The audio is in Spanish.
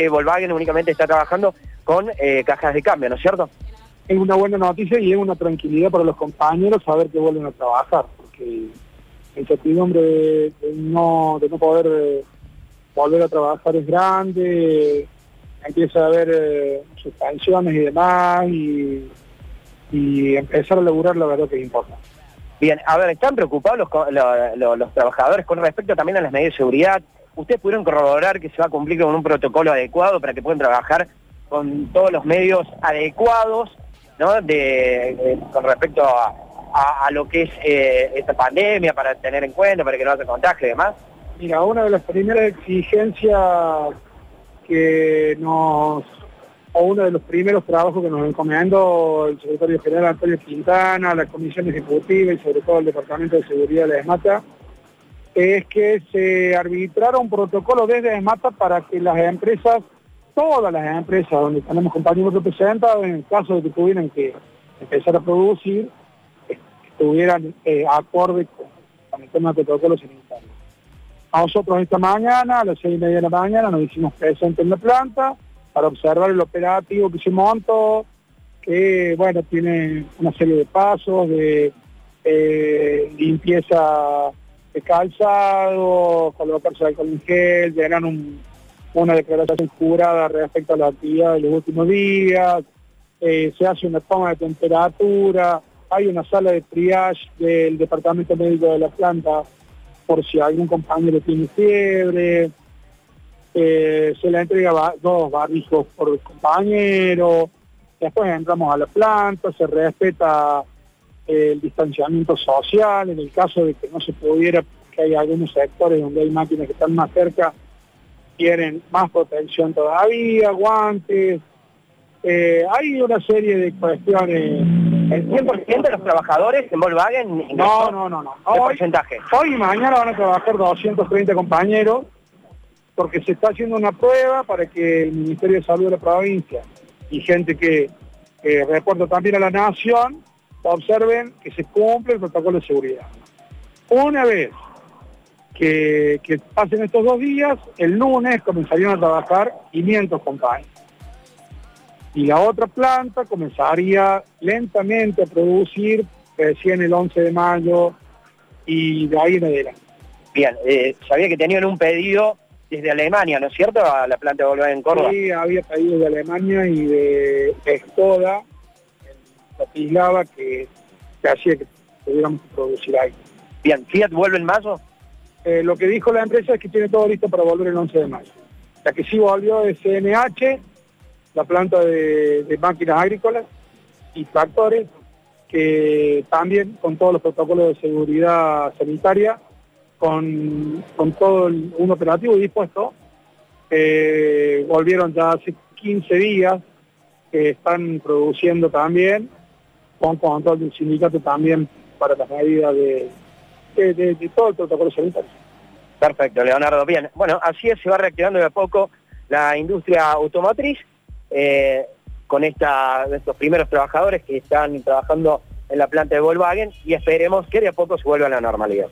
que Volkswagen únicamente está trabajando con eh, cajas de cambio, ¿no es cierto? Es una buena noticia y es una tranquilidad para los compañeros saber que vuelven a trabajar, porque la incertidumbre de, no, de no poder eh, volver a trabajar es grande, empieza a haber eh, suspensiones y demás, y, y empezar a laburar la verdad que es importante. Bien, a ver, ¿están preocupados los, los, trabajadores con respecto también a las medidas de seguridad? ¿Ustedes pudieron corroborar que se va a cumplir con un protocolo adecuado para que puedan trabajar con todos los medios adecuados, ¿no? De, con respecto a, lo que es eh, esta pandemia, para tener en cuenta, para que no haya contagio y demás? Mira, una de las primeras exigencias que nos o uno de los primeros trabajos que nos encomendó el secretario general Antonio Quintana, la comisión ejecutiva y sobre todo el Departamento de Seguridad de la ESMATA, es que se arbitrara un protocolo desde ESMATA para que las empresas, todas las empresas donde tenemos compañeros representados, en el caso de que tuvieran que empezar a producir, estuvieran eh, acorde con, el tema del protocolo sanitario. Nosotros esta mañana, a las seis y media de la mañana, nos hicimos presentes en la planta, para observar el operativo que se montó, que bueno, tiene una serie de pasos de eh, limpieza de calzado, colocarse alcohol en gel, llenar una declaración jurada respecto a la actividad de los últimos días, eh, se hace una toma de temperatura, hay una sala de triage del departamento médico de la planta por si algún compañero tiene fiebre, eh, se le entrega dos barbijos por compañero, después entramos a la planta, se respeta el distanciamiento social, en el caso de que no se pudiera, que hay algunos sectores donde hay máquinas que están más cerca, quieren más protección todavía, guantes, eh, hay una serie de cuestiones. ¿El 100% de los trabajadores en Volkswagen? No, no, no, no. ¿Qué porcentaje? Hoy y mañana van a trabajar 230 compañeros, porque se está haciendo una prueba para que el Ministerio de Salud de la provincia y gente que, reporta también a la Nación observen que se cumple el protocolo de seguridad. Una vez que, pasen estos dos días, el lunes comenzarían a trabajar 500 compañeros. Y la otra planta comenzaría lentamente a producir recién el 11 de mayo y de ahí en adelante. Bien, eh, sabía que tenían un pedido desde Alemania, ¿no es cierto? A la planta de Volkswagen en Córdoba. Sí, había pedido de Alemania y de Estoda, que, que hacía que pudiéramos producir ahí. Bien, ¿Fiat vuelve en mayo? Eh, lo que dijo la empresa es que tiene todo listo para volver el 11 de mayo. La que sí volvió es CNH, la planta de, de máquinas agrícolas y tractores, que también con todos los protocolos de seguridad sanitaria con, todo un operativo dispuesto. Eh, volvieron ya hace 15 días que están produciendo también, con control del sindicato también para las medidas de, de, todo el protocolo sanitario. Perfecto, Leonardo. Bien, bueno, así es, se va reactivando de a poco la industria automotriz eh, con esta, estos primeros trabajadores que están trabajando en la planta de Volkswagen y esperemos que de a poco se vuelva a la normalidad.